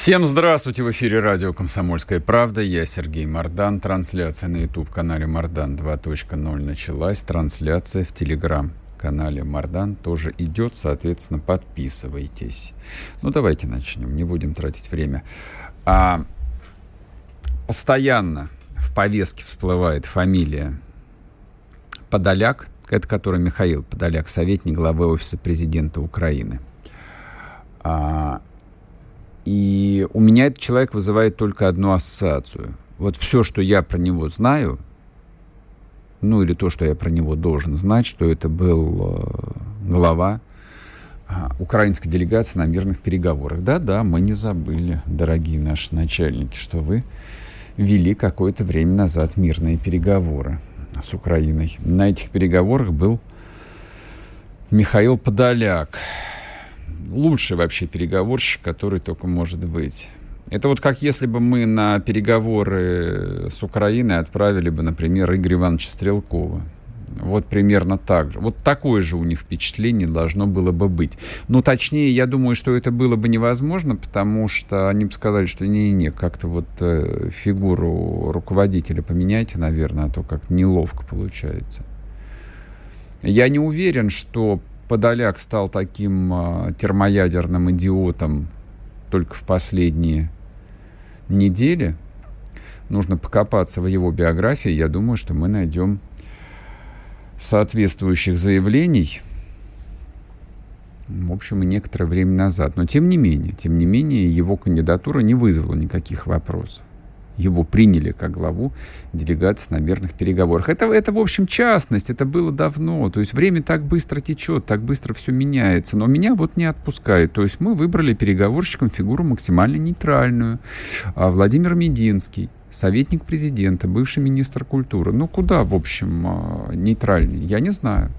Всем здравствуйте! В эфире радио «Комсомольская правда». Я Сергей Мордан. Трансляция на YouTube-канале «Мордан 2.0» началась. Трансляция в Telegram-канале «Мордан» тоже идет. Соответственно, подписывайтесь. Ну, давайте начнем. Не будем тратить время. А, постоянно в повестке всплывает фамилия Подоляк. Это который Михаил Подоляк, советник главы Офиса президента Украины. А, и у меня этот человек вызывает только одну ассоциацию. Вот все, что я про него знаю, ну или то, что я про него должен знать, что это был э, глава э, украинской делегации на мирных переговорах. Да-да, мы не забыли, дорогие наши начальники, что вы вели какое-то время назад мирные переговоры с Украиной. На этих переговорах был Михаил Подоляк лучший вообще переговорщик, который только может быть. Это вот как если бы мы на переговоры с Украиной отправили бы, например, Игоря Ивановича Стрелкова. Вот примерно так же. Вот такое же у них впечатление должно было бы быть. Но точнее, я думаю, что это было бы невозможно, потому что они бы сказали, что не-не, как-то вот э, фигуру руководителя поменяйте, наверное, а то как неловко получается. Я не уверен, что Подоляк стал таким э, термоядерным идиотом только в последние недели. Нужно покопаться в его биографии. Я думаю, что мы найдем соответствующих заявлений. В общем, и некоторое время назад. Но тем не менее, тем не менее, его кандидатура не вызвала никаких вопросов его приняли как главу делегации на мирных переговорах. Это, это, в общем, частность, это было давно. То есть время так быстро течет, так быстро все меняется. Но меня вот не отпускает. То есть мы выбрали переговорщиком фигуру максимально нейтральную. А Владимир Мединский, советник президента, бывший министр культуры. Ну, куда, в общем, а, нейтральный? Я не знаю.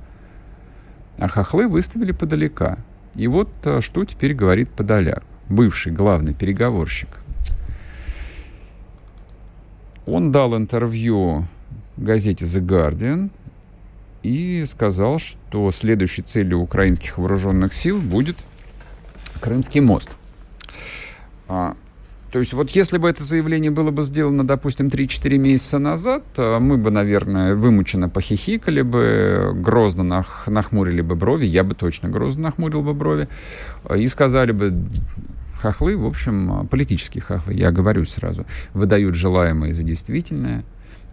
А хохлы выставили подалека. И вот а, что теперь говорит Подоляк, бывший главный переговорщик он дал интервью газете The Guardian и сказал, что следующей целью украинских вооруженных сил будет Крымский мост. А, то есть вот если бы это заявление было бы сделано, допустим, 3-4 месяца назад, а, мы бы, наверное, вымученно похихикали бы, грозно нах, нахмурили бы брови, я бы точно грозно нахмурил бы брови, а, и сказали бы, хохлы, в общем, политические хохлы, я говорю сразу, выдают желаемое за действительное.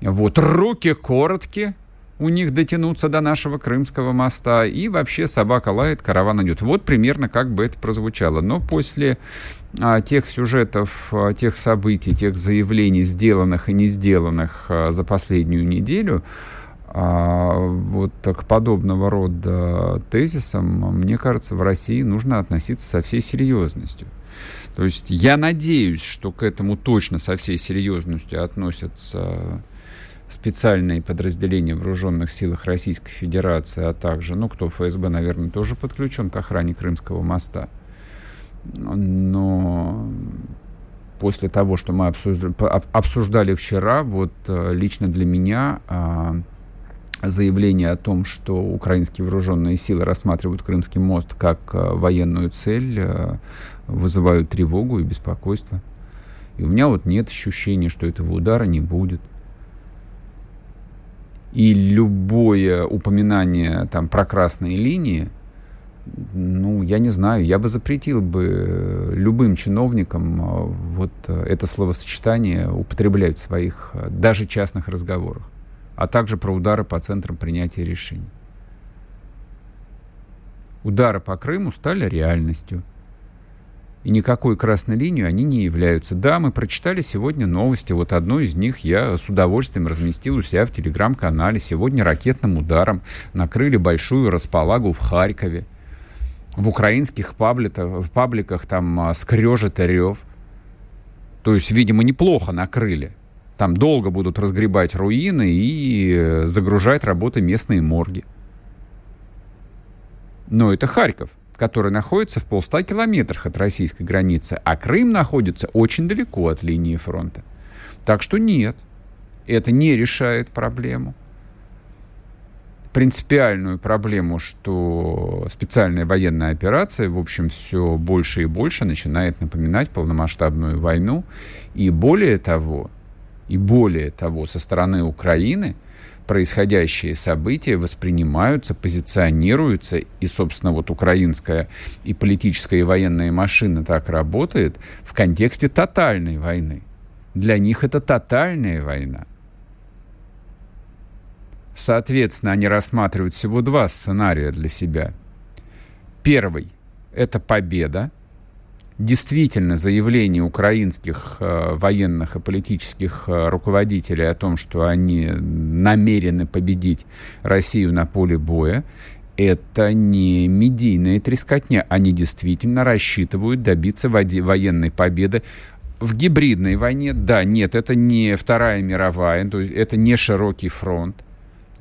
Вот, руки короткие, у них дотянуться до нашего Крымского моста, и вообще собака лает, караван идет. Вот примерно как бы это прозвучало. Но после а, тех сюжетов, а, тех событий, тех заявлений, сделанных и не сделанных а, за последнюю неделю, а, вот к подобного рода тезисам, мне кажется, в России нужно относиться со всей серьезностью. То есть я надеюсь, что к этому точно со всей серьезностью относятся специальные подразделения вооруженных силах Российской Федерации, а также, ну, кто ФСБ, наверное, тоже подключен к охране Крымского моста. Но после того, что мы обсуждали, обсуждали вчера, вот э, лично для меня а, заявление о том, что украинские вооруженные силы рассматривают Крымский мост как э, военную цель, э, вызывают тревогу и беспокойство. И у меня вот нет ощущения, что этого удара не будет. И любое упоминание там про красные линии, ну, я не знаю, я бы запретил бы любым чиновникам э, вот это словосочетание употреблять в своих даже частных разговорах а также про удары по центрам принятия решений. Удары по Крыму стали реальностью. И никакой красной линию они не являются. Да, мы прочитали сегодня новости. Вот одну из них я с удовольствием разместил у себя в телеграм-канале. Сегодня ракетным ударом накрыли большую располагу в Харькове. В украинских пабликах, в пабликах там а, скрежет и рев. То есть, видимо, неплохо накрыли. Там долго будут разгребать руины и э, загружать работы местные морги. Но это Харьков, который находится в полста километрах от российской границы, а Крым находится очень далеко от линии фронта. Так что нет, это не решает проблему принципиальную проблему, что специальная военная операция, в общем, все больше и больше начинает напоминать полномасштабную войну. И более того, и более того, со стороны Украины происходящие события воспринимаются, позиционируются, и, собственно, вот украинская и политическая и военная машина так работает в контексте тотальной войны. Для них это тотальная война. Соответственно, они рассматривают всего два сценария для себя. Первый – это победа. Действительно, заявление украинских э, военных и политических э, руководителей о том, что они намерены победить Россию на поле боя, это не медийная трескотня. Они действительно рассчитывают добиться военной победы в гибридной войне. Да, нет, это не Вторая мировая, это не широкий фронт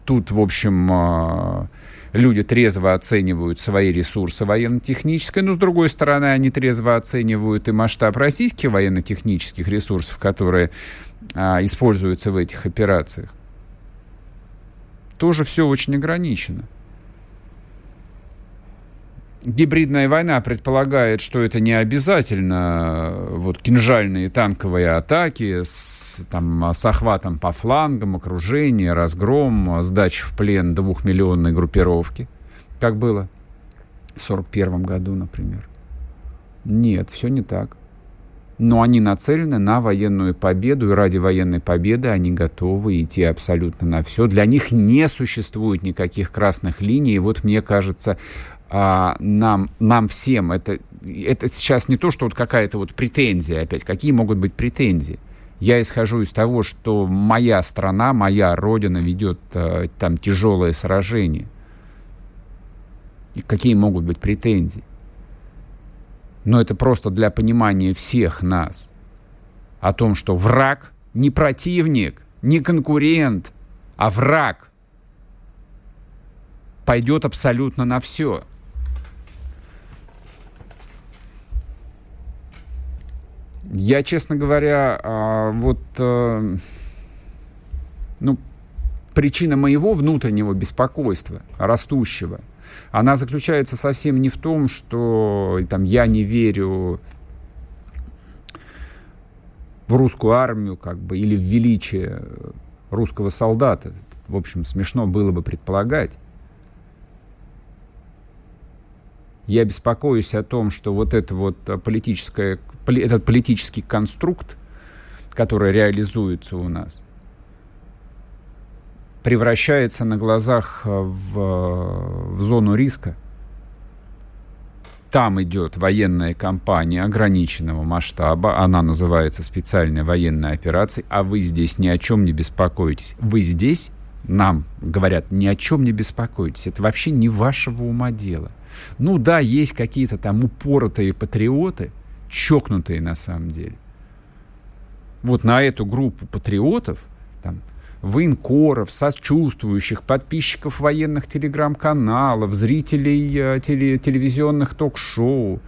тут, в общем, а, люди трезво оценивают свои ресурсы военно-технические, но, с другой стороны, они трезво оценивают и масштаб российских военно-технических ресурсов, которые а, используются в этих операциях. Тоже все очень ограничено. Гибридная война предполагает, что это не обязательно э, вот кинжальные танковые атаки с, там, с охватом по флангам, окружение, разгром, сдача в плен двухмиллионной группировки, как было в 1941 году, например. Нет, все не так. Но они нацелены на военную победу, и ради военной победы они готовы идти абсолютно на все. Для них не существует никаких красных линий. И вот мне кажется, а, нам, нам всем, это, это сейчас не то, что вот какая-то вот претензия опять. Какие могут быть претензии? Я исхожу из того, что моя страна, моя родина ведет а, там тяжелое сражение. И какие могут быть претензии? Но это просто для понимания всех нас о том, что враг не противник, не конкурент, а враг пойдет абсолютно на все – Я, честно говоря, а, вот, э, ну, причина моего внутреннего беспокойства, растущего, она заключается совсем не в том, что там, я не верю в русскую армию, как бы, или в величие русского солдата. В общем, смешно было бы предполагать. Я беспокоюсь о том, что вот это вот политическое этот политический конструкт, который реализуется у нас, превращается на глазах э, в, в зону риска. Там идет военная кампания ограниченного масштаба, она называется специальная военная операция, а вы здесь ни о чем не беспокоитесь. Вы здесь, нам говорят, ни о чем не беспокойтесь. Это вообще не вашего ума дело. Ну да, есть какие-то там упоротые патриоты – чокнутые на самом деле. Вот на эту группу патриотов, там, военкоров, сочувствующих, подписчиков военных телеграм-каналов, зрителей э, теле, телевизионных ток-шоу.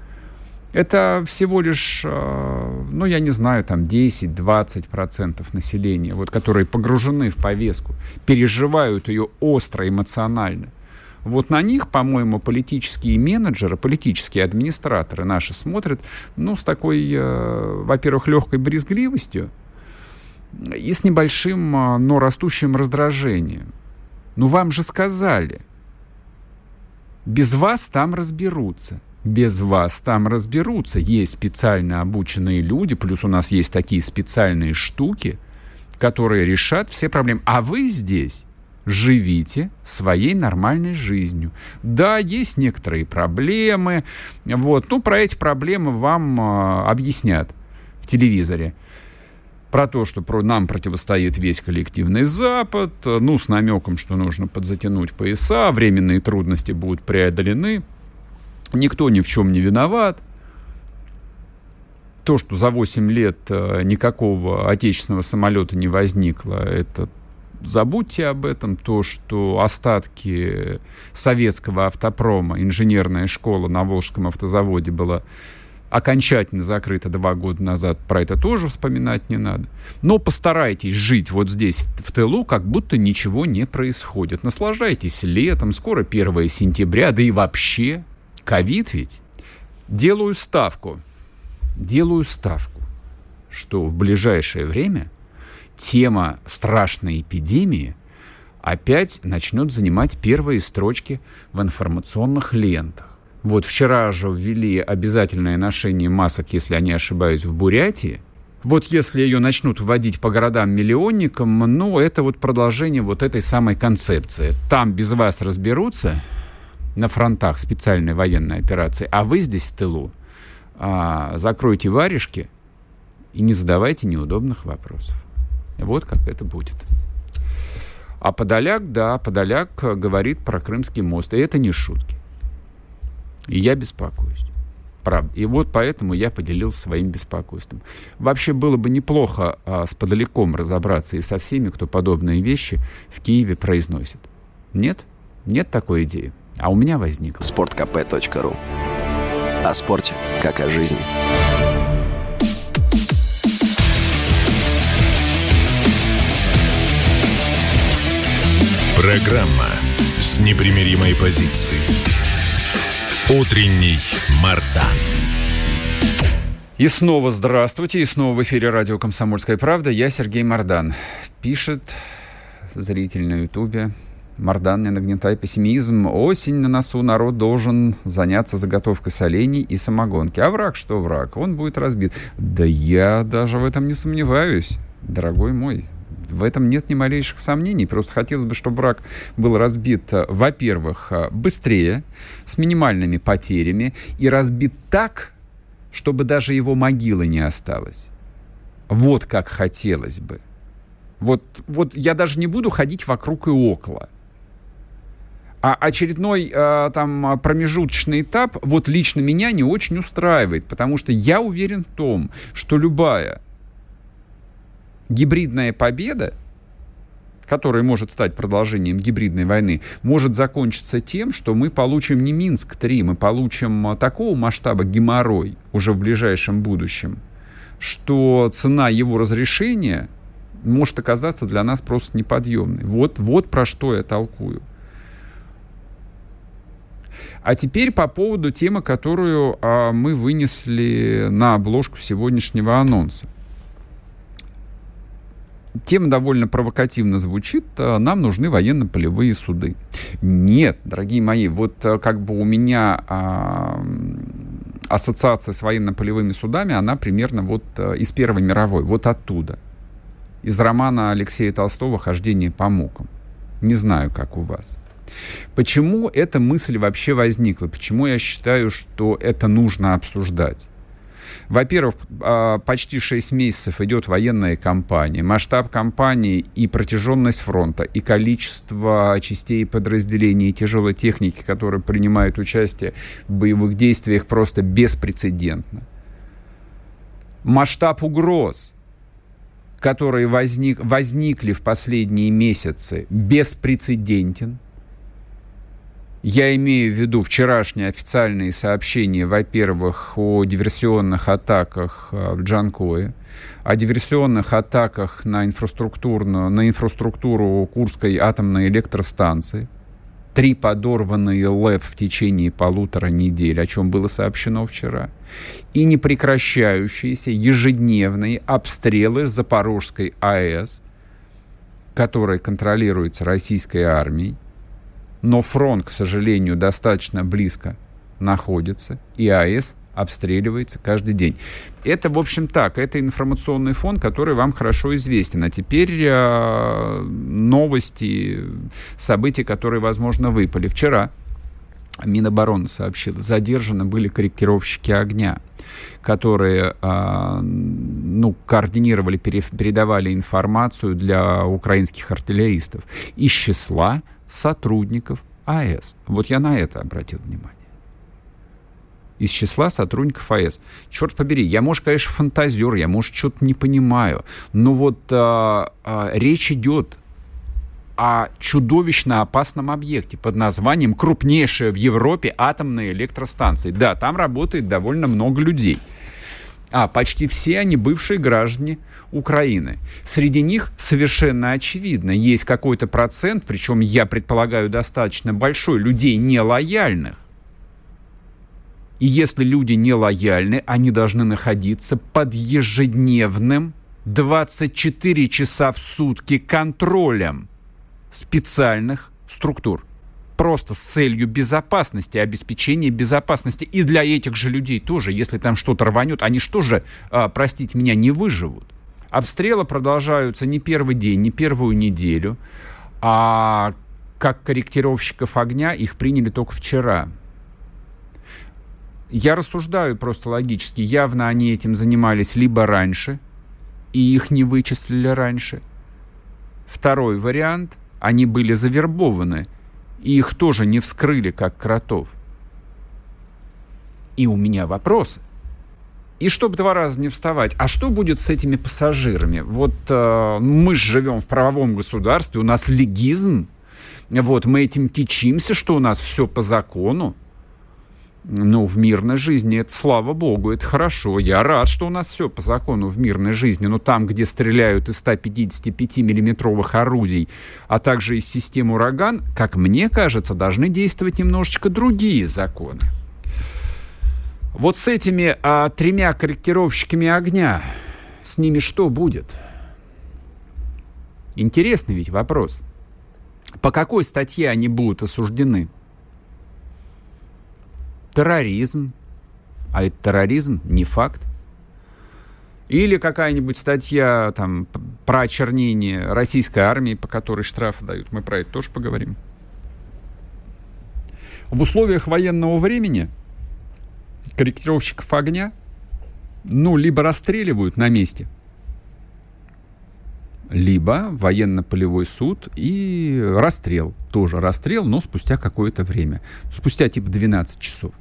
Это всего лишь, э, ну, я не знаю, там 10-20% населения, вот, которые погружены в повестку, переживают ее остро, эмоционально. Вот на них, по-моему, политические менеджеры, политические администраторы наши смотрят, ну, с такой, э, во-первых, легкой брезгливостью и с небольшим, э, но растущим раздражением. Ну, вам же сказали, без вас там разберутся. Без вас там разберутся. Есть специально обученные люди, плюс у нас есть такие специальные штуки, которые решат все проблемы. А вы здесь живите своей нормальной жизнью. Да, есть некоторые проблемы, вот, ну, про эти проблемы вам э, объяснят в телевизоре. Про то, что про, нам противостоит весь коллективный Запад, ну, с намеком, что нужно подзатянуть пояса, временные трудности будут преодолены, никто ни в чем не виноват. то, что за 8 лет э, никакого отечественного самолета не возникло, это забудьте об этом. То, что остатки советского автопрома, инженерная школа на Волжском автозаводе была окончательно закрыта два года назад, про это тоже вспоминать не надо. Но постарайтесь жить вот здесь, в тылу, как будто ничего не происходит. Наслаждайтесь летом, скоро 1 сентября, да и вообще. Ковид ведь. Делаю ставку, делаю ставку, что в ближайшее время тема страшной эпидемии опять начнет занимать первые строчки в информационных лентах. Вот вчера же ввели обязательное ношение масок, если я не ошибаюсь, в Бурятии. Вот если ее начнут вводить по городам-миллионникам, ну, это вот продолжение вот этой самой концепции. Там без вас разберутся на фронтах специальной военной операции, а вы здесь в тылу а, закройте варежки и не задавайте неудобных вопросов. Вот как это будет. А Подоляк, да, Подоляк говорит про Крымский мост. И это не шутки. И я беспокоюсь. Правда. И вот поэтому я поделился своим беспокойством. Вообще было бы неплохо а, с Подоляком разобраться и со всеми, кто подобные вещи в Киеве произносит. Нет? Нет такой идеи. А у меня возникла. sportkp.ru О спорте, как о жизни. Программа с непримиримой позицией. Утренний Мардан. И снова здравствуйте, и снова в эфире радио «Комсомольская правда». Я Сергей Мардан. Пишет зритель на Ютубе. Мардан, не нагнетай пессимизм. Осень на носу, народ должен заняться заготовкой солений и самогонки. А враг что враг? Он будет разбит. Да я даже в этом не сомневаюсь, дорогой мой. В этом нет ни малейших сомнений. Просто хотелось бы, чтобы враг был разбит, э, во-первых, э, быстрее, с минимальными потерями, и разбит так, чтобы даже его могилы не осталось. Вот как хотелось бы. Вот, вот я даже не буду ходить вокруг и около. А очередной э, там промежуточный этап вот лично меня не очень устраивает, потому что я уверен в том, что любая гибридная победа, которая может стать продолжением гибридной войны, может закончиться тем, что мы получим не Минск-3, мы получим а, такого масштаба геморрой уже в ближайшем будущем, что цена его разрешения может оказаться для нас просто неподъемной. Вот, вот про что я толкую. А теперь по поводу темы, которую а, мы вынесли на обложку сегодняшнего анонса. Тема довольно провокативно звучит. Э, нам нужны военно-полевые суды. Нет, дорогие мои, вот э, как бы у меня а, ассоциация с военно-полевыми судами, она примерно вот э, из Первой мировой, вот оттуда. Из романа Алексея Толстого «Хождение по мукам». Не знаю, как у вас. Почему эта мысль вообще возникла? Почему я считаю, что это нужно обсуждать? Во-первых, а, почти 6 месяцев идет военная кампания. Масштаб кампании и протяженность фронта, и количество частей подразделений и тяжелой техники, которые принимают участие в боевых действиях, просто беспрецедентно. Масштаб угроз, которые возник, возникли в последние месяцы, беспрецедентен – я имею в виду вчерашние официальные сообщения, во-первых, о диверсионных атаках э, в Джанкое, о диверсионных атаках на, инфраструктурную, на инфраструктуру Курской атомной электростанции. Три подорванные ЛЭП в течение полутора недель, о чем было сообщено вчера. И непрекращающиеся ежедневные обстрелы Запорожской АЭС, которая контролируется российской армией но фронт, к сожалению, достаточно близко находится, и АЭС обстреливается каждый день. Это, в общем, так. Это информационный фон, который вам хорошо известен. А теперь э, новости, события, которые, возможно, выпали. Вчера Минобороны сообщила, задержаны были корректировщики огня, которые э, ну, координировали, передавали информацию для украинских артиллеристов из числа сотрудников АЭС. Вот я на это обратил внимание. из числа сотрудников АЭС. Черт побери, я, может, конечно, фантазер, я, может, что-то не понимаю, но вот а, а, речь идет о чудовищно опасном объекте под названием крупнейшая в Европе атомная электростанция. Да, там работает довольно много людей. А почти все они бывшие граждане Украины. Среди них совершенно очевидно есть какой-то процент, причем я предполагаю достаточно большой, людей нелояльных. И если люди нелояльны, они должны находиться под ежедневным 24 часа в сутки контролем специальных структур. Просто с целью безопасности, обеспечения безопасности. И для этих же людей тоже, если там что-то рванет, они что же, а, простите меня, не выживут. Обстрелы продолжаются не первый день, не первую неделю, а как корректировщиков огня их приняли только вчера. Я рассуждаю просто логически. Явно они этим занимались либо раньше, и их не вычислили раньше. Второй вариант – они были завербованы, и их тоже не вскрыли, как кротов. И у меня вопросы. И чтобы два раза не вставать, а что будет с этими пассажирами? Вот э, мы живем в правовом государстве, у нас легизм, вот мы этим кичимся, что у нас все по закону. Ну, в мирной жизни это, слава богу, это хорошо. Я рад, что у нас все по закону в мирной жизни. Но там, где стреляют из 155-миллиметровых орудий, а также из системы «Ураган», как мне кажется, должны действовать немножечко другие законы. Вот с этими а, тремя корректировщиками огня, с ними что будет? Интересный ведь вопрос. По какой статье они будут осуждены? Терроризм, а это терроризм не факт. Или какая-нибудь статья там, про очернение российской армии, по которой штрафы дают. Мы про это тоже поговорим. В условиях военного времени корректировщиков огня ну, либо расстреливают на месте, либо военно-полевой суд и расстрел. Тоже расстрел, но спустя какое-то время. Спустя типа 12 часов.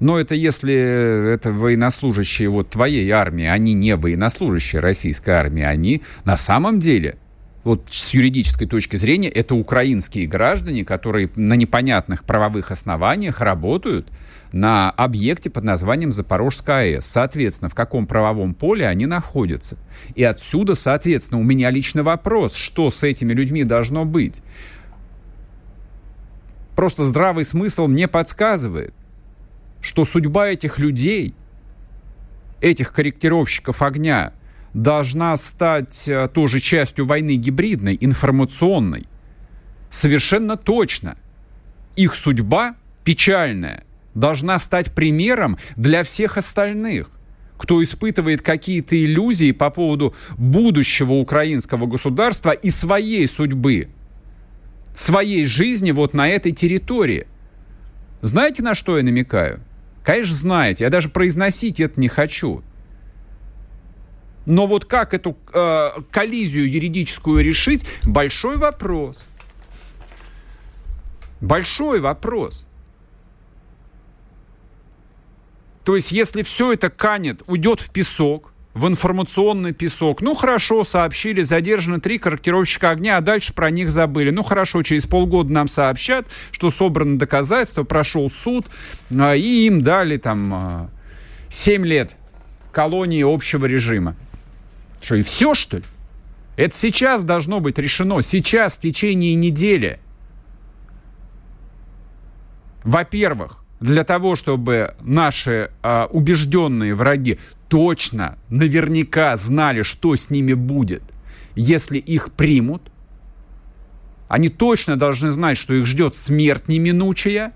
Но это если это военнослужащие вот твоей армии, они не военнослужащие российской армии, они на самом деле вот с юридической точки зрения, это украинские граждане, которые на непонятных правовых основаниях работают на объекте под названием Запорожская АЭС. Соответственно, в каком правовом поле они находятся. И отсюда, соответственно, у меня лично вопрос, что с этими людьми должно быть. Просто здравый смысл мне подсказывает, что судьба этих людей, этих корректировщиков огня, должна стать э, тоже частью войны гибридной, информационной. Совершенно точно. Их судьба печальная должна стать примером для всех остальных кто испытывает какие-то иллюзии по поводу будущего украинского государства и своей судьбы, своей жизни вот на этой территории. Знаете, на что я намекаю? Конечно, знаете, я даже произносить это не хочу. Но вот как эту э, коллизию юридическую решить, большой вопрос. Большой вопрос. То есть, если все это канет, уйдет в песок, в информационный песок. Ну, хорошо, сообщили, задержаны три корректировщика огня, а дальше про них забыли. Ну, хорошо, через полгода нам сообщат, что собраны доказательства, прошел суд, а, и им дали там 7 а, лет колонии общего режима. Что, и все, что ли? Это сейчас должно быть решено, сейчас, в течение недели. Во-первых, для того, чтобы наши э, убежденные враги точно, наверняка знали, что с ними будет, если их примут. Они точно должны знать, что их ждет смерть неминучая.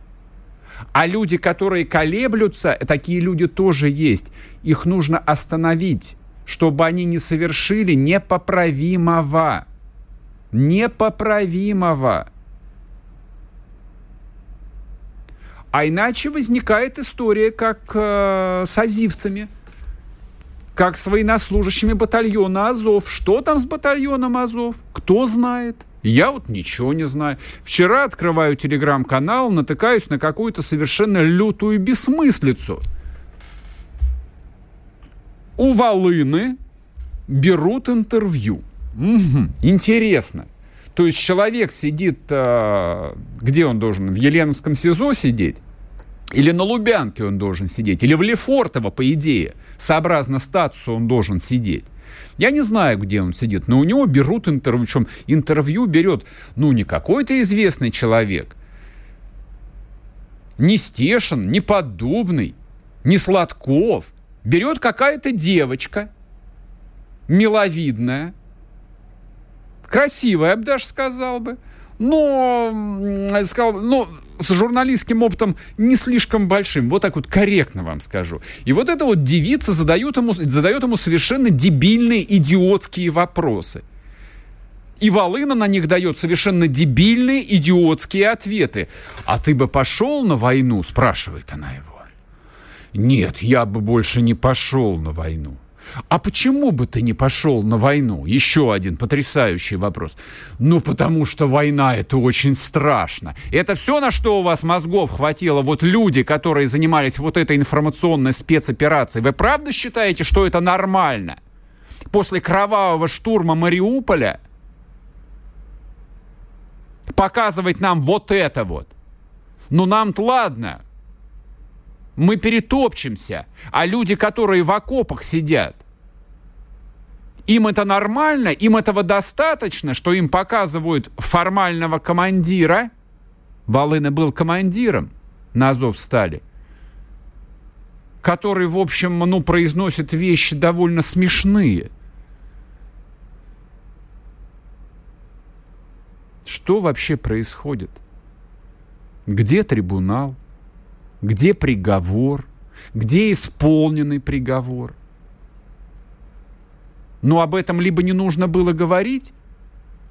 А люди, которые колеблются, такие люди тоже есть. Их нужно остановить, чтобы они не совершили непоправимого. Непоправимого. А иначе возникает история, как э, с азивцами – как с военнослужащими батальона Азов. Что там с батальоном Азов? Кто знает? Я вот ничего не знаю. Вчера открываю телеграм-канал, натыкаюсь на какую-то совершенно лютую бессмыслицу. У Волыны берут интервью. Угу, интересно. То есть человек сидит, э, где он должен, в Еленовском СИЗО сидеть? Или на Лубянке он должен сидеть? Или в Лефортово, по идее, сообразно статусу он должен сидеть? Я не знаю, где он сидит, но у него берут интервью. Причем интервью берет, ну, не какой-то известный человек, не Стешин, не Поддубный, не Сладков. Берет какая-то девочка, миловидная, красивая, я бы даже сказал бы, но, сказал, но с журналистским опытом не слишком большим. Вот так вот корректно вам скажу. И вот эта вот девица задает ему, задает ему совершенно дебильные, идиотские вопросы. И Волына на них дает совершенно дебильные, идиотские ответы. «А ты бы пошел на войну?» – спрашивает она его. «Нет, я бы больше не пошел на войну». А почему бы ты не пошел на войну? Еще один потрясающий вопрос. Ну, потому что война это очень страшно. Это все, на что у вас мозгов хватило? Вот люди, которые занимались вот этой информационной спецоперацией, вы правда считаете, что это нормально? После кровавого штурма Мариуполя показывать нам вот это вот. Ну, нам-то ладно, мы перетопчемся. А люди, которые в окопах сидят, им это нормально, им этого достаточно, что им показывают формального командира. Волына был командиром на Азов стали, который, в общем, ну, произносит вещи довольно смешные. Что вообще происходит? Где трибунал? Где приговор? Где исполненный приговор? Но об этом либо не нужно было говорить,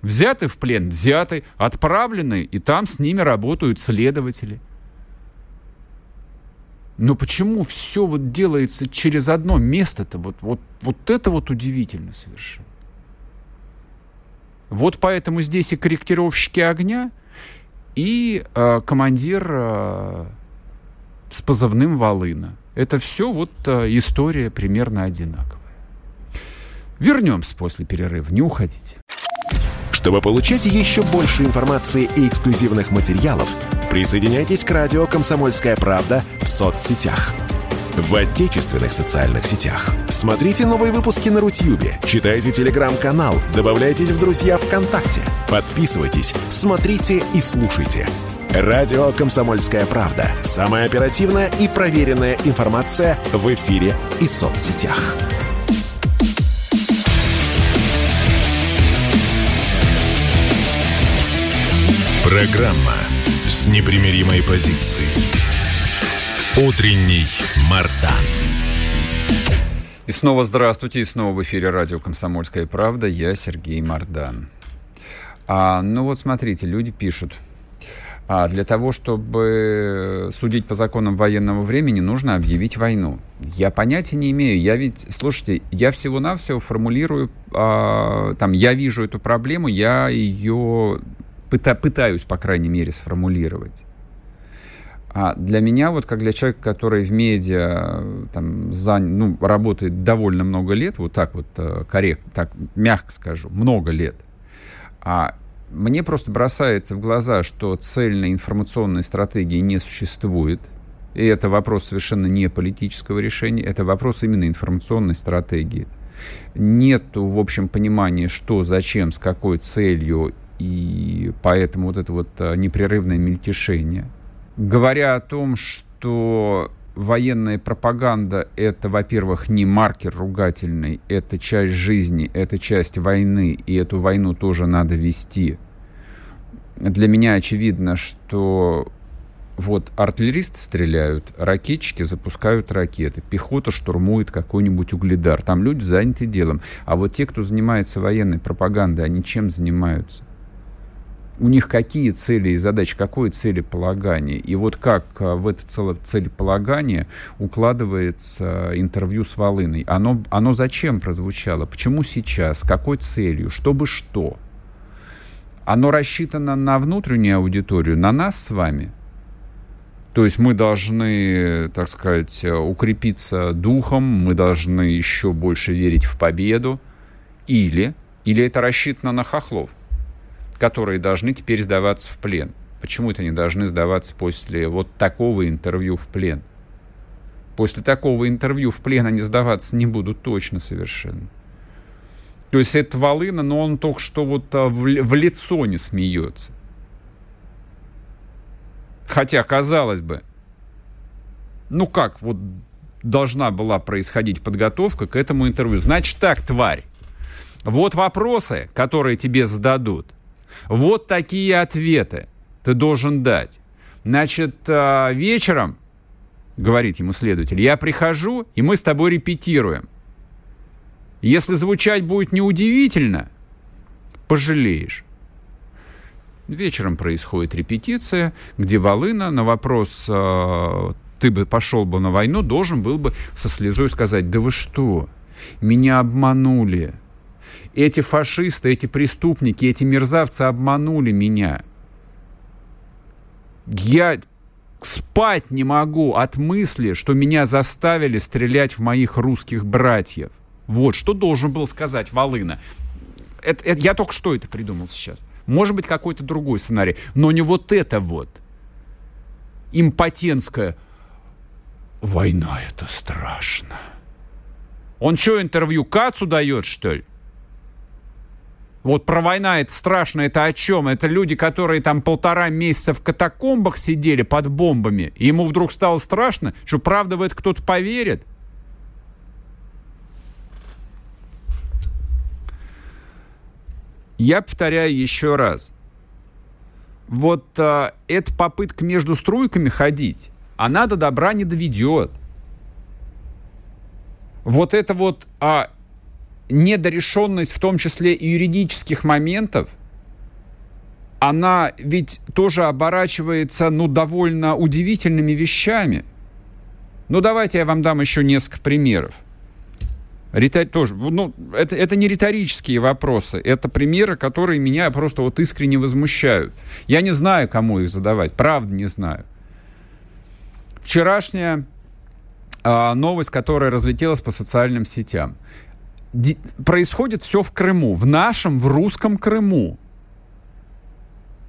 взяты в плен, взяты, отправлены, и там с ними работают следователи. Но почему все вот делается через одно место-то? Вот, вот, вот это вот удивительно совершенно. Вот поэтому здесь и корректировщики огня, и э, командир э, с позывным «Волына». Это все вот э, история примерно одинаковая. Вернемся после перерыва, не уходите. Чтобы получать еще больше информации и эксклюзивных материалов, присоединяйтесь к радио «Комсомольская правда» в соцсетях. В отечественных социальных сетях. Смотрите новые выпуски на Рутьюбе, читайте телеграм-канал, добавляйтесь в друзья ВКонтакте, подписывайтесь, смотрите и слушайте – Радио «Комсомольская правда». Самая оперативная и проверенная информация в эфире и соцсетях. Программа с непримиримой позицией. Утренний Мардан. И снова здравствуйте, и снова в эфире радио «Комсомольская правда». Я Сергей Мардан. А, ну вот смотрите, люди пишут – а для того, чтобы судить по законам военного времени, нужно объявить войну. Я понятия не имею. Я ведь, слушайте, я всего-навсего формулирую, а, там, я вижу эту проблему, я ее пыта, пытаюсь, по крайней мере, сформулировать. А для меня, вот как для человека, который в медиа там, за, ну, работает довольно много лет, вот так вот э, корректно, так мягко скажу, много лет, а мне просто бросается в глаза, что цельной информационной стратегии не существует. И это вопрос совершенно не политического решения, это вопрос именно информационной стратегии. Нет, в общем, понимания, что, зачем, с какой целью, и поэтому вот это вот а, непрерывное мельтешение. Говоря о том, что военная пропаганда — это, во-первых, не маркер ругательный, это часть жизни, это часть войны, и эту войну тоже надо вести. Для меня очевидно, что вот артиллеристы стреляют, ракетчики запускают ракеты, пехота штурмует какой-нибудь угледар. Там люди заняты делом. А вот те, кто занимается военной пропагандой, они чем занимаются? У них какие цели и задачи, какое целеполагание. И вот как а, в это целеполагание укладывается интервью с Волыной. Оно, оно зачем прозвучало? Почему сейчас? Какой целью? Чтобы что? оно рассчитано на внутреннюю аудиторию, на нас с вами. То есть мы должны, так сказать, укрепиться духом, мы должны еще больше верить в победу. Или, или это рассчитано на хохлов, которые должны теперь сдаваться в плен. Почему это не должны сдаваться после вот такого интервью в плен? После такого интервью в плен они сдаваться не будут точно совершенно. То есть это Волына, но он только что вот а, в лицо не смеется. Хотя, казалось бы, ну как, вот должна была происходить подготовка к этому интервью. Значит так, тварь, вот вопросы, которые тебе зададут. Вот такие ответы ты должен дать. Значит, а, вечером, говорит ему следователь, я прихожу, и мы с тобой репетируем. Если звучать будет неудивительно, пожалеешь. Вечером происходит репетиция, где Волына на вопрос э, «ты бы пошел бы на войну» должен был бы со слезой сказать «да вы что, меня обманули, эти фашисты, эти преступники, эти мерзавцы обманули меня. Я спать не могу от мысли, что меня заставили стрелять в моих русских братьев. Вот, что должен был сказать Волына. Это, это, я только что это придумал сейчас. Может быть, какой-то другой сценарий. Но не вот это вот. Импотентская. Война — это страшно. Он что, интервью Кацу дает, что ли? Вот про война это страшно, это о чем? Это люди, которые там полтора месяца в катакомбах сидели под бомбами, и ему вдруг стало страшно, что правда в это кто-то поверит? Я повторяю еще раз. Вот а, эта попытка между струйками ходить, она до добра не доведет. Вот это вот а, недорешенность, в том числе и юридических моментов, она ведь тоже оборачивается, ну, довольно удивительными вещами. Ну, давайте я вам дам еще несколько примеров. Ритор... Тоже, ну, это, это не риторические вопросы, это примеры, которые меня просто вот искренне возмущают. Я не знаю, кому их задавать, правда не знаю. Вчерашняя а, новость, которая разлетелась по социальным сетям. Ди... Происходит все в Крыму, в нашем, в русском Крыму,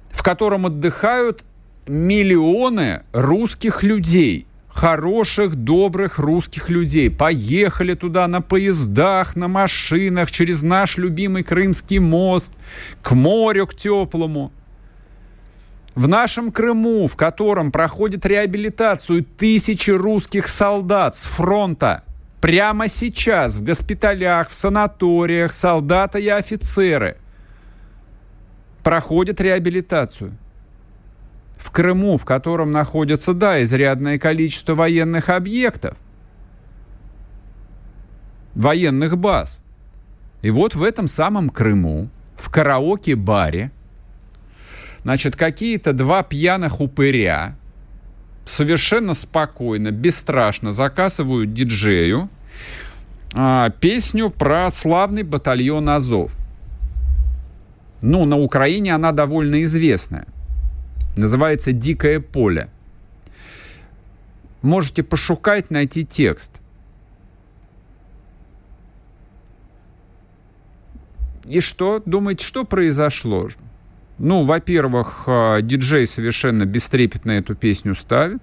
в котором отдыхают миллионы русских людей – хороших, добрых русских людей. Поехали туда на поездах, на машинах, через наш любимый Крымский мост, к морю, к теплому. В нашем Крыму, в котором проходит реабилитацию тысячи русских солдат с фронта, прямо сейчас в госпиталях, в санаториях, солдаты и офицеры проходят реабилитацию в Крыму, в котором находится, да, изрядное количество военных объектов, военных баз. И вот в этом самом Крыму, в караоке-баре, значит, какие-то два пьяных упыря совершенно спокойно, бесстрашно заказывают диджею а, песню про славный батальон Азов. Ну, на Украине она довольно известная. Называется «Дикое поле». Можете пошукать, найти текст. И что? Думаете, что произошло? Ну, во-первых, а, диджей совершенно бестрепетно эту песню ставит.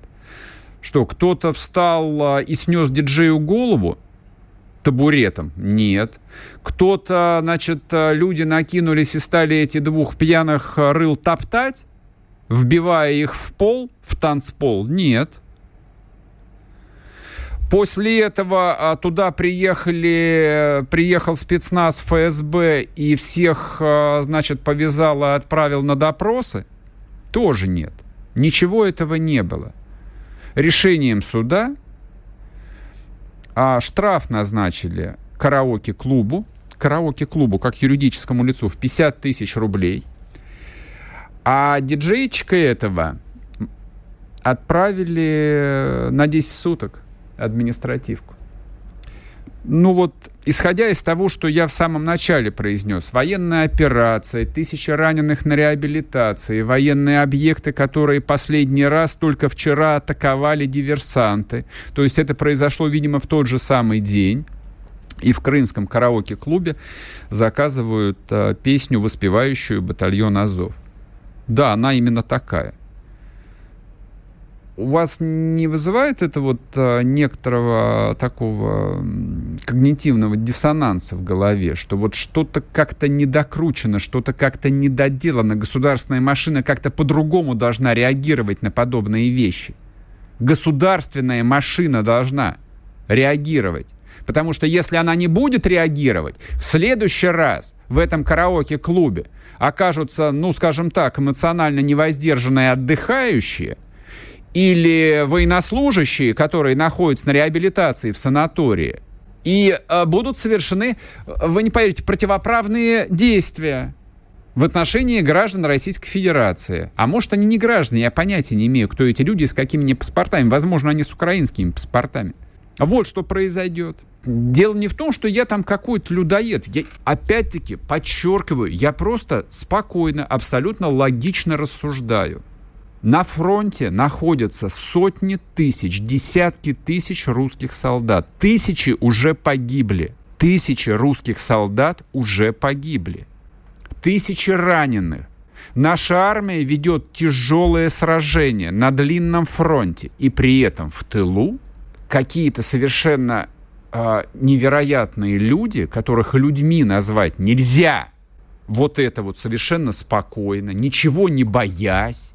Что, кто-то встал а, и снес диджею голову табуретом? Нет. Кто-то, значит, а, люди накинулись и стали эти двух пьяных рыл топтать? вбивая их в пол, в танцпол? Нет. После этого а, туда приехали, приехал спецназ ФСБ и всех, а, значит, повязал и отправил на допросы? Тоже нет. Ничего этого не было. Решением суда а штраф назначили караоке-клубу, караоке-клубу как юридическому лицу в 50 тысяч рублей – а диджейчика этого отправили на 10 суток административку. ну вот, исходя из того, что я в самом начале произнес, военная операция, тысяча раненых на реабилитации, военные объекты, которые последний раз только вчера атаковали диверсанты. То есть это произошло, видимо, в тот же самый день. И в крымском караоке-клубе заказывают э, песню, воспевающую батальон Азов. Да, она именно такая у вас не вызывает это вот а, некоторого такого когнитивного диссонанса в голове, что вот что-то как-то недокручено, что-то как-то недоделано, государственная машина как-то по-другому должна реагировать на подобные вещи. Государственная машина должна реагировать. Потому что если она не будет реагировать, в следующий раз в этом караоке-клубе окажутся, ну, скажем так, эмоционально невоздержанные отдыхающие – или военнослужащие, которые находятся на реабилитации в санатории, и э, будут совершены, вы не поверите, противоправные действия в отношении граждан Российской Федерации. А может, они не граждане, я понятия не имею, кто эти люди, с какими паспортами. Возможно, они с украинскими паспортами. Вот что произойдет. Дело не в том, что я там какой-то людоед. Я, опять-таки, подчеркиваю, я просто спокойно, абсолютно логично рассуждаю. На фронте находятся сотни тысяч, десятки тысяч русских солдат. Тысячи уже погибли. Тысячи русских солдат уже погибли. Тысячи раненых. Наша армия ведет тяжелое сражение на длинном фронте. И при этом в тылу какие-то совершенно э, невероятные люди, которых людьми назвать нельзя, вот это вот совершенно спокойно, ничего не боясь,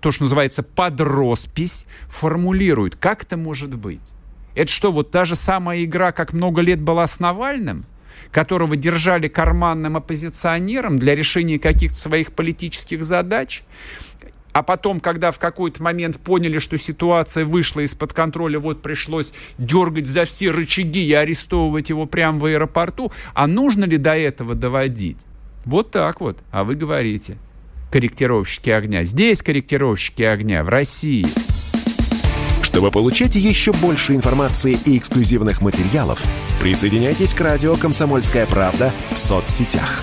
то, что называется под роспись, формулируют. Как это может быть? Это что, вот та же самая игра, как много лет была с Навальным, которого держали карманным оппозиционером для решения каких-то своих политических задач? А потом, когда в какой-то момент поняли, что ситуация вышла из-под контроля, вот пришлось дергать за все рычаги и арестовывать его прямо в аэропорту, а нужно ли до этого доводить? Вот так вот. А вы говорите корректировщики огня. Здесь корректировщики огня, в России. Чтобы получать еще больше информации и эксклюзивных материалов, присоединяйтесь к радио «Комсомольская правда» в соцсетях.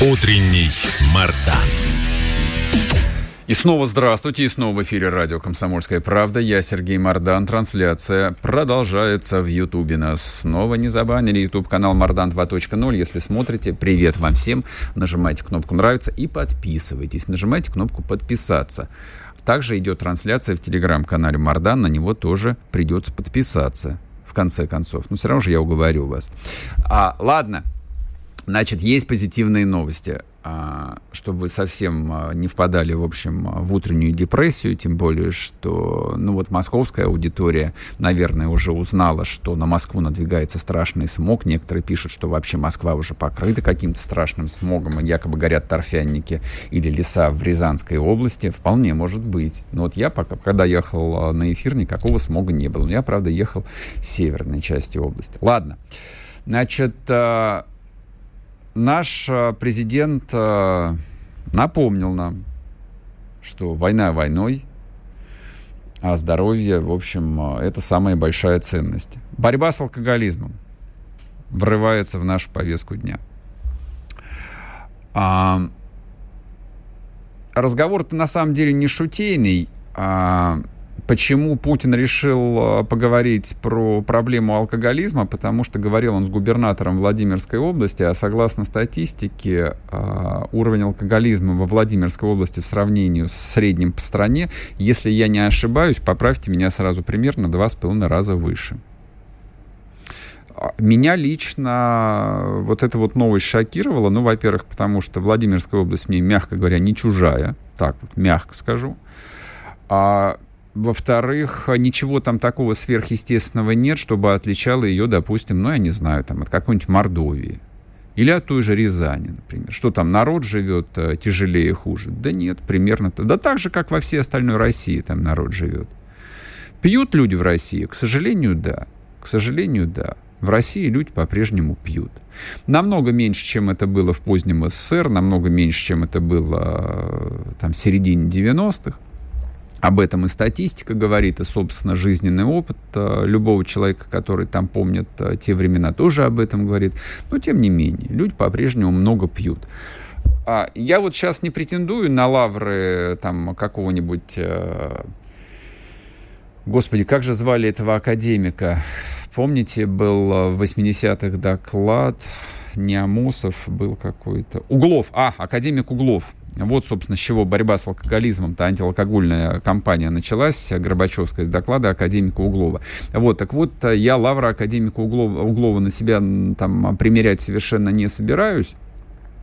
Утренний Мардан. И снова здравствуйте, и снова в эфире радио «Комсомольская правда». Я Сергей Мардан. Трансляция продолжается в Ютубе. Нас снова не забанили. Ютуб-канал Мардан 2.0. Если смотрите, привет вам всем. Нажимайте кнопку «Нравится» и подписывайтесь. Нажимайте кнопку «Подписаться». Также идет трансляция в телеграм-канале Мардан. На него тоже придется подписаться в конце концов. Но все равно же я уговорю вас. А, ладно, Значит, есть позитивные новости. А, чтобы вы совсем а, не впадали, в общем, в утреннюю депрессию, тем более, что, ну вот, московская аудитория, наверное, уже узнала, что на Москву надвигается страшный смог. Некоторые пишут, что вообще Москва уже покрыта каким-то страшным смогом, и якобы горят торфяники или леса в Рязанской области. Вполне может быть. Но вот я, пока, когда ехал а, на эфир, никакого смога не было. Но я, правда, ехал с северной части области. Ладно. Значит, наш э, президент э, напомнил нам, что война войной, а здоровье, в общем, э, это самая большая ценность. Борьба с алкоголизмом врывается в нашу повестку дня. А, разговор-то на самом деле не шутейный, а Почему Путин решил э, поговорить про проблему алкоголизма? Потому что говорил он с губернатором Владимирской области, а согласно статистике э, уровень алкоголизма во Владимирской области в сравнении с средним по стране, если я не ошибаюсь, поправьте меня сразу, примерно два с половиной раза выше. А, меня лично вот эта вот новость шокировала. Ну, во-первых, потому что Владимирская область мне, мягко говоря, не чужая. Так вот, мягко скажу. А во-вторых, ничего там такого сверхъестественного нет, чтобы отличало ее, допустим, ну, я не знаю, там, от какой-нибудь Мордовии. Или о той же Рязани, например. Что там, народ живет э, тяжелее, хуже? Да нет, примерно. Да так же, как во всей остальной России там народ живет. Пьют люди в России? К сожалению, да. К сожалению, да. В России люди по-прежнему пьют. Намного меньше, чем это было в позднем СССР, намного меньше, чем это было э, там, в середине 90-х. Об этом и статистика говорит, и, собственно, жизненный опыт э, любого человека, который там помнит э, те времена, тоже об этом говорит. Но, тем не менее, люди по-прежнему много пьют. А я вот сейчас не претендую на лавры там какого-нибудь... Э, господи, как же звали этого академика? Помните, был в 80-х доклад, не Амосов, был какой-то... Углов, а, академик Углов. Вот, собственно, с чего борьба с алкоголизмом-то антиалкогольная кампания началась, Горбачевская из доклада академика Углова. Вот, так вот, я лавра академика Углова, Углова на себя там примерять совершенно не собираюсь.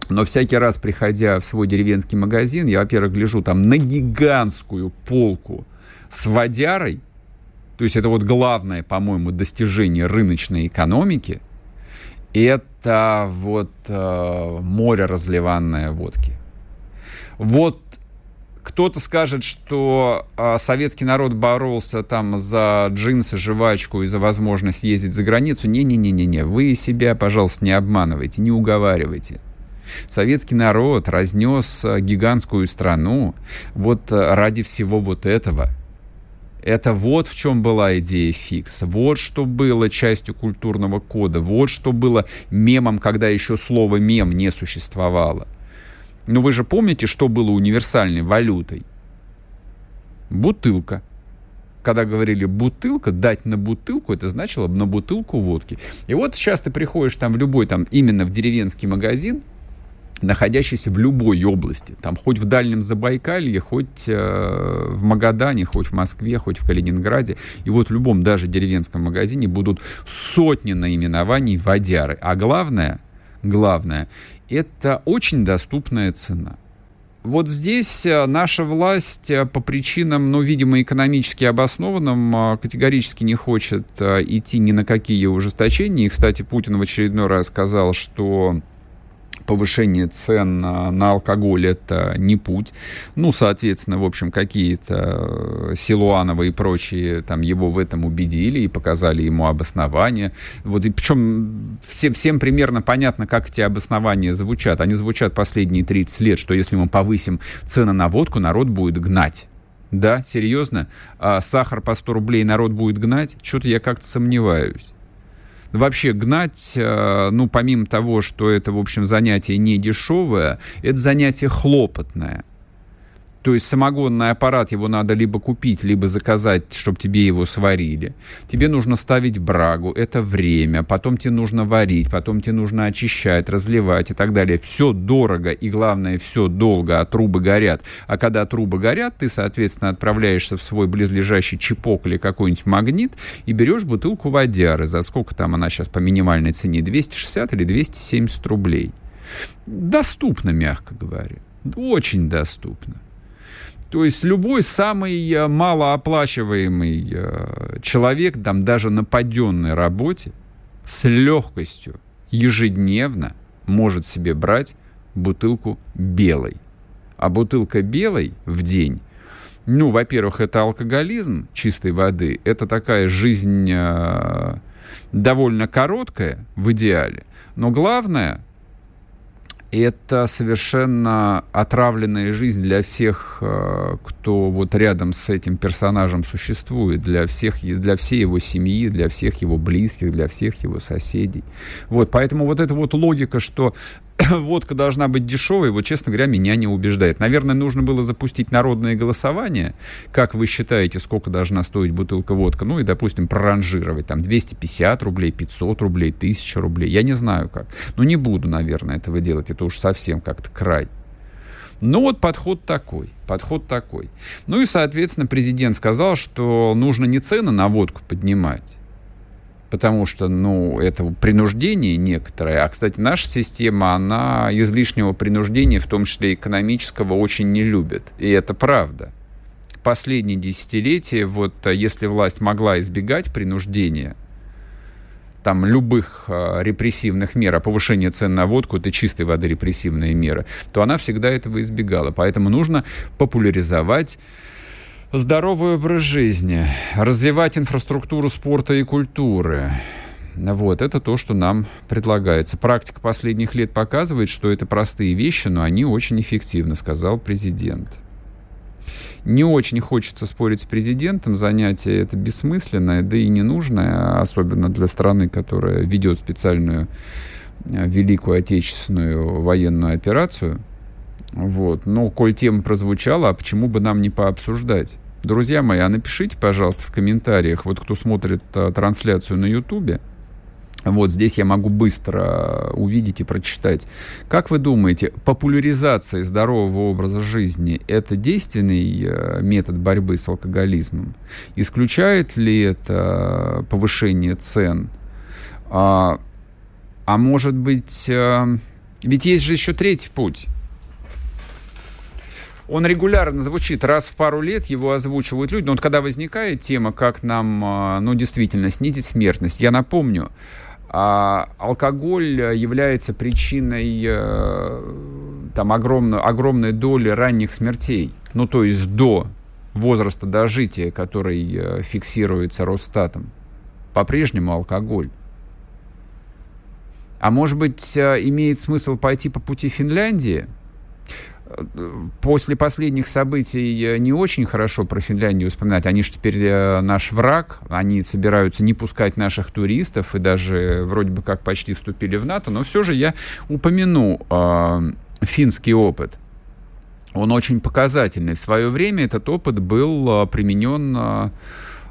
Но всякий раз, приходя в свой деревенский магазин, я, во-первых, гляжу там на гигантскую полку с водярой, то есть это вот главное, по-моему, достижение рыночной экономики, это вот э, море разливанной водки. Вот кто-то скажет, что э, советский народ боролся там за джинсы, жвачку и за возможность ездить за границу. Не-не-не-не-не, вы себя, пожалуйста, не обманывайте, не уговаривайте. Советский народ разнес а, гигантскую страну вот ради всего вот этого – это вот в чем была идея фикс. Вот что было частью культурного кода. Вот что было мемом, когда еще слово мем не существовало. Но вы же помните, что было универсальной валютой? Бутылка. Когда говорили бутылка, дать на бутылку, это значило на бутылку водки. И вот сейчас ты приходишь там в любой, там именно в деревенский магазин, находящийся в любой области, там хоть в Дальнем Забайкалье, хоть э, в Магадане, хоть в Москве, хоть в Калининграде, и вот в любом даже деревенском магазине будут сотни наименований водяры. А главное, главное, это очень доступная цена. Вот здесь э, наша власть э, по причинам, ну, видимо, экономически обоснованным, э, категорически не хочет идти ни на какие ужесточения. И, кстати, Путин в очередной раз сказал, что повышение цен на, алкоголь это не путь. Ну, соответственно, в общем, какие-то э, Силуанова и прочие там его в этом убедили и показали ему обоснования. Вот, и причем все, всем примерно понятно, как эти обоснования звучат. Они звучат последние 30 лет, что если мы повысим цены на водку, народ будет гнать. Да, серьезно? А сахар по 100 рублей народ будет гнать? Что-то я как-то сомневаюсь вообще гнать, э, ну, помимо того, что это, в общем, занятие не дешевое, это занятие хлопотное. То есть самогонный аппарат, его надо либо купить, либо заказать, чтобы тебе его сварили. Тебе нужно ставить брагу, это время, потом тебе нужно варить, потом тебе нужно очищать, разливать и так далее. Все дорого и, главное, все долго, а трубы горят. А когда трубы горят, ты, соответственно, отправляешься в свой близлежащий чипок или какой-нибудь магнит и берешь бутылку водяры. За сколько там она сейчас по минимальной цене? 260 или 270 рублей. Доступно, мягко говоря. Очень доступно. То есть любой самый э, малооплачиваемый э, человек, там даже на паденной работе, с легкостью ежедневно может себе брать бутылку белой. А бутылка белой в день, ну, во-первых, это алкоголизм чистой воды, это такая жизнь э, довольно короткая в идеале, но главное, это совершенно отравленная жизнь для всех, э, кто вот рядом с этим персонажем существует, для всех, для всей его семьи, для всех его близких, для всех его соседей. Вот, поэтому вот эта вот логика, что водка должна быть дешевой, вот, честно говоря, меня не убеждает. Наверное, нужно было запустить народное голосование. Как вы считаете, сколько должна стоить бутылка водка? Ну и, допустим, проранжировать там 250 рублей, 500 рублей, 1000 рублей. Я не знаю как. Но не буду, наверное, этого делать. Это уж совсем как-то край. Ну вот подход такой, подход такой. Ну и, соответственно, президент сказал, что нужно не цены на водку поднимать, потому что, ну, это принуждение некоторое. А, кстати, наша система, она излишнего принуждения, в том числе экономического, очень не любит. И это правда. Последние десятилетия, вот если власть могла избегать принуждения, там любых э, репрессивных мер, а повышение цен на водку это чистой воды репрессивные меры, то она всегда этого избегала. Поэтому нужно популяризовать здоровый образ жизни, развивать инфраструктуру спорта и культуры. Вот, это то, что нам предлагается. Практика последних лет показывает, что это простые вещи, но они очень эффективны, сказал президент. Не очень хочется спорить с президентом, занятие это бессмысленное, да и ненужное, особенно для страны, которая ведет специальную э, Великую Отечественную военную операцию. Вот. Но, коль тема прозвучала, а почему бы нам не пообсуждать? Друзья мои, а напишите, пожалуйста, в комментариях, вот кто смотрит а, трансляцию на Ютубе, вот здесь я могу быстро увидеть и прочитать. Как вы думаете, популяризация здорового образа жизни – это действенный э, метод борьбы с алкоголизмом? Исключает ли это повышение цен? А, а может быть, а, ведь есть же еще третий путь. Он регулярно звучит, раз в пару лет его озвучивают люди. Но вот когда возникает тема, как нам, ну, действительно, снизить смертность, я напомню, а алкоголь является причиной э, там, огромной, огромной доли ранних смертей. Ну, то есть до возраста дожития, который э, фиксируется Росстатом. По-прежнему алкоголь. А может быть, э, имеет смысл пойти по пути Финляндии – после последних событий не очень хорошо про Финляндию вспоминать. Они же теперь э, наш враг, они собираются не пускать наших туристов и даже вроде бы как почти вступили в НАТО, но все же я упомяну э, финский опыт. Он очень показательный. В свое время этот опыт был э, применен э,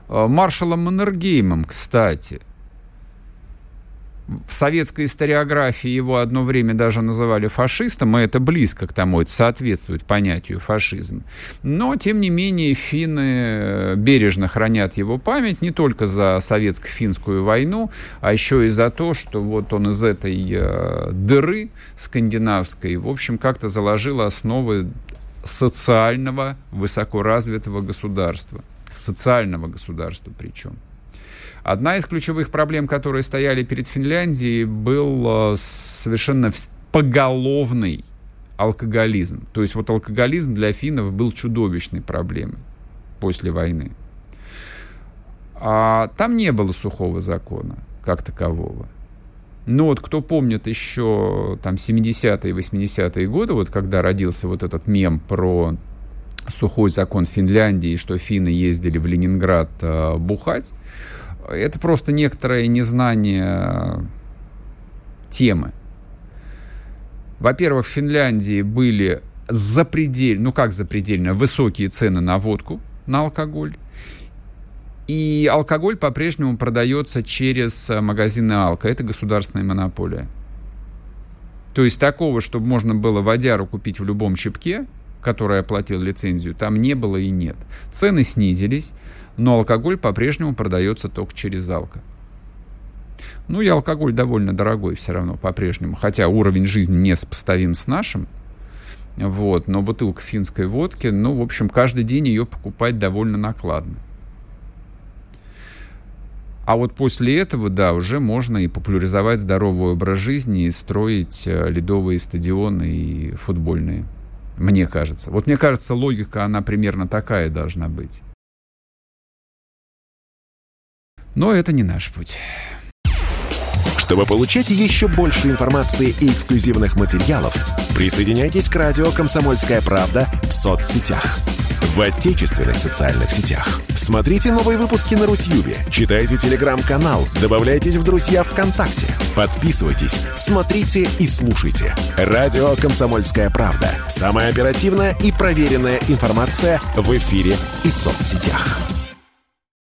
э, маршалом Маннергеймом, кстати – в советской историографии его одно время даже называли фашистом, и это близко к тому, это соответствует понятию фашизм. Но, тем не менее, финны э, бережно хранят его память не только за советско-финскую войну, а еще и за то, что вот он из этой э, дыры скандинавской, в общем, как-то заложил основы социального высокоразвитого государства. Социального государства причем. Одна из ключевых проблем, которые стояли перед Финляндией, был э, совершенно поголовный алкоголизм. То есть вот алкоголизм для финнов был чудовищной проблемой после войны. А там не было сухого закона как такового. Но вот кто помнит еще там 70-е, 80-е годы, вот когда родился вот этот мем про сухой закон Финляндии, что финны ездили в Ленинград э, бухать, это просто некоторое незнание темы. Во-первых, в Финляндии были запредельно, ну как запредельно, высокие цены на водку, на алкоголь. И алкоголь по-прежнему продается через магазины Алка. Это государственная монополия. То есть такого, чтобы можно было водяру купить в любом чипке, который оплатил лицензию, там не было и нет. Цены снизились, но алкоголь по-прежнему продается только через алко. Ну и алкоголь довольно дорогой все равно по-прежнему, хотя уровень жизни не сопоставим с нашим. Вот, но бутылка финской водки, ну, в общем, каждый день ее покупать довольно накладно. А вот после этого, да, уже можно и популяризовать здоровый образ жизни, и строить э, ледовые стадионы и футбольные. Мне кажется. Вот мне кажется, логика, она примерно такая должна быть. Но это не наш путь. Чтобы получать еще больше информации и эксклюзивных материалов, присоединяйтесь к радио «Комсомольская правда» в соцсетях. В отечественных социальных сетях. Смотрите новые выпуски на Рутьюбе, читайте телеграм-канал, добавляйтесь в друзья ВКонтакте, подписывайтесь, смотрите и слушайте. Радио «Комсомольская правда». Самая оперативная и проверенная информация в эфире и соцсетях.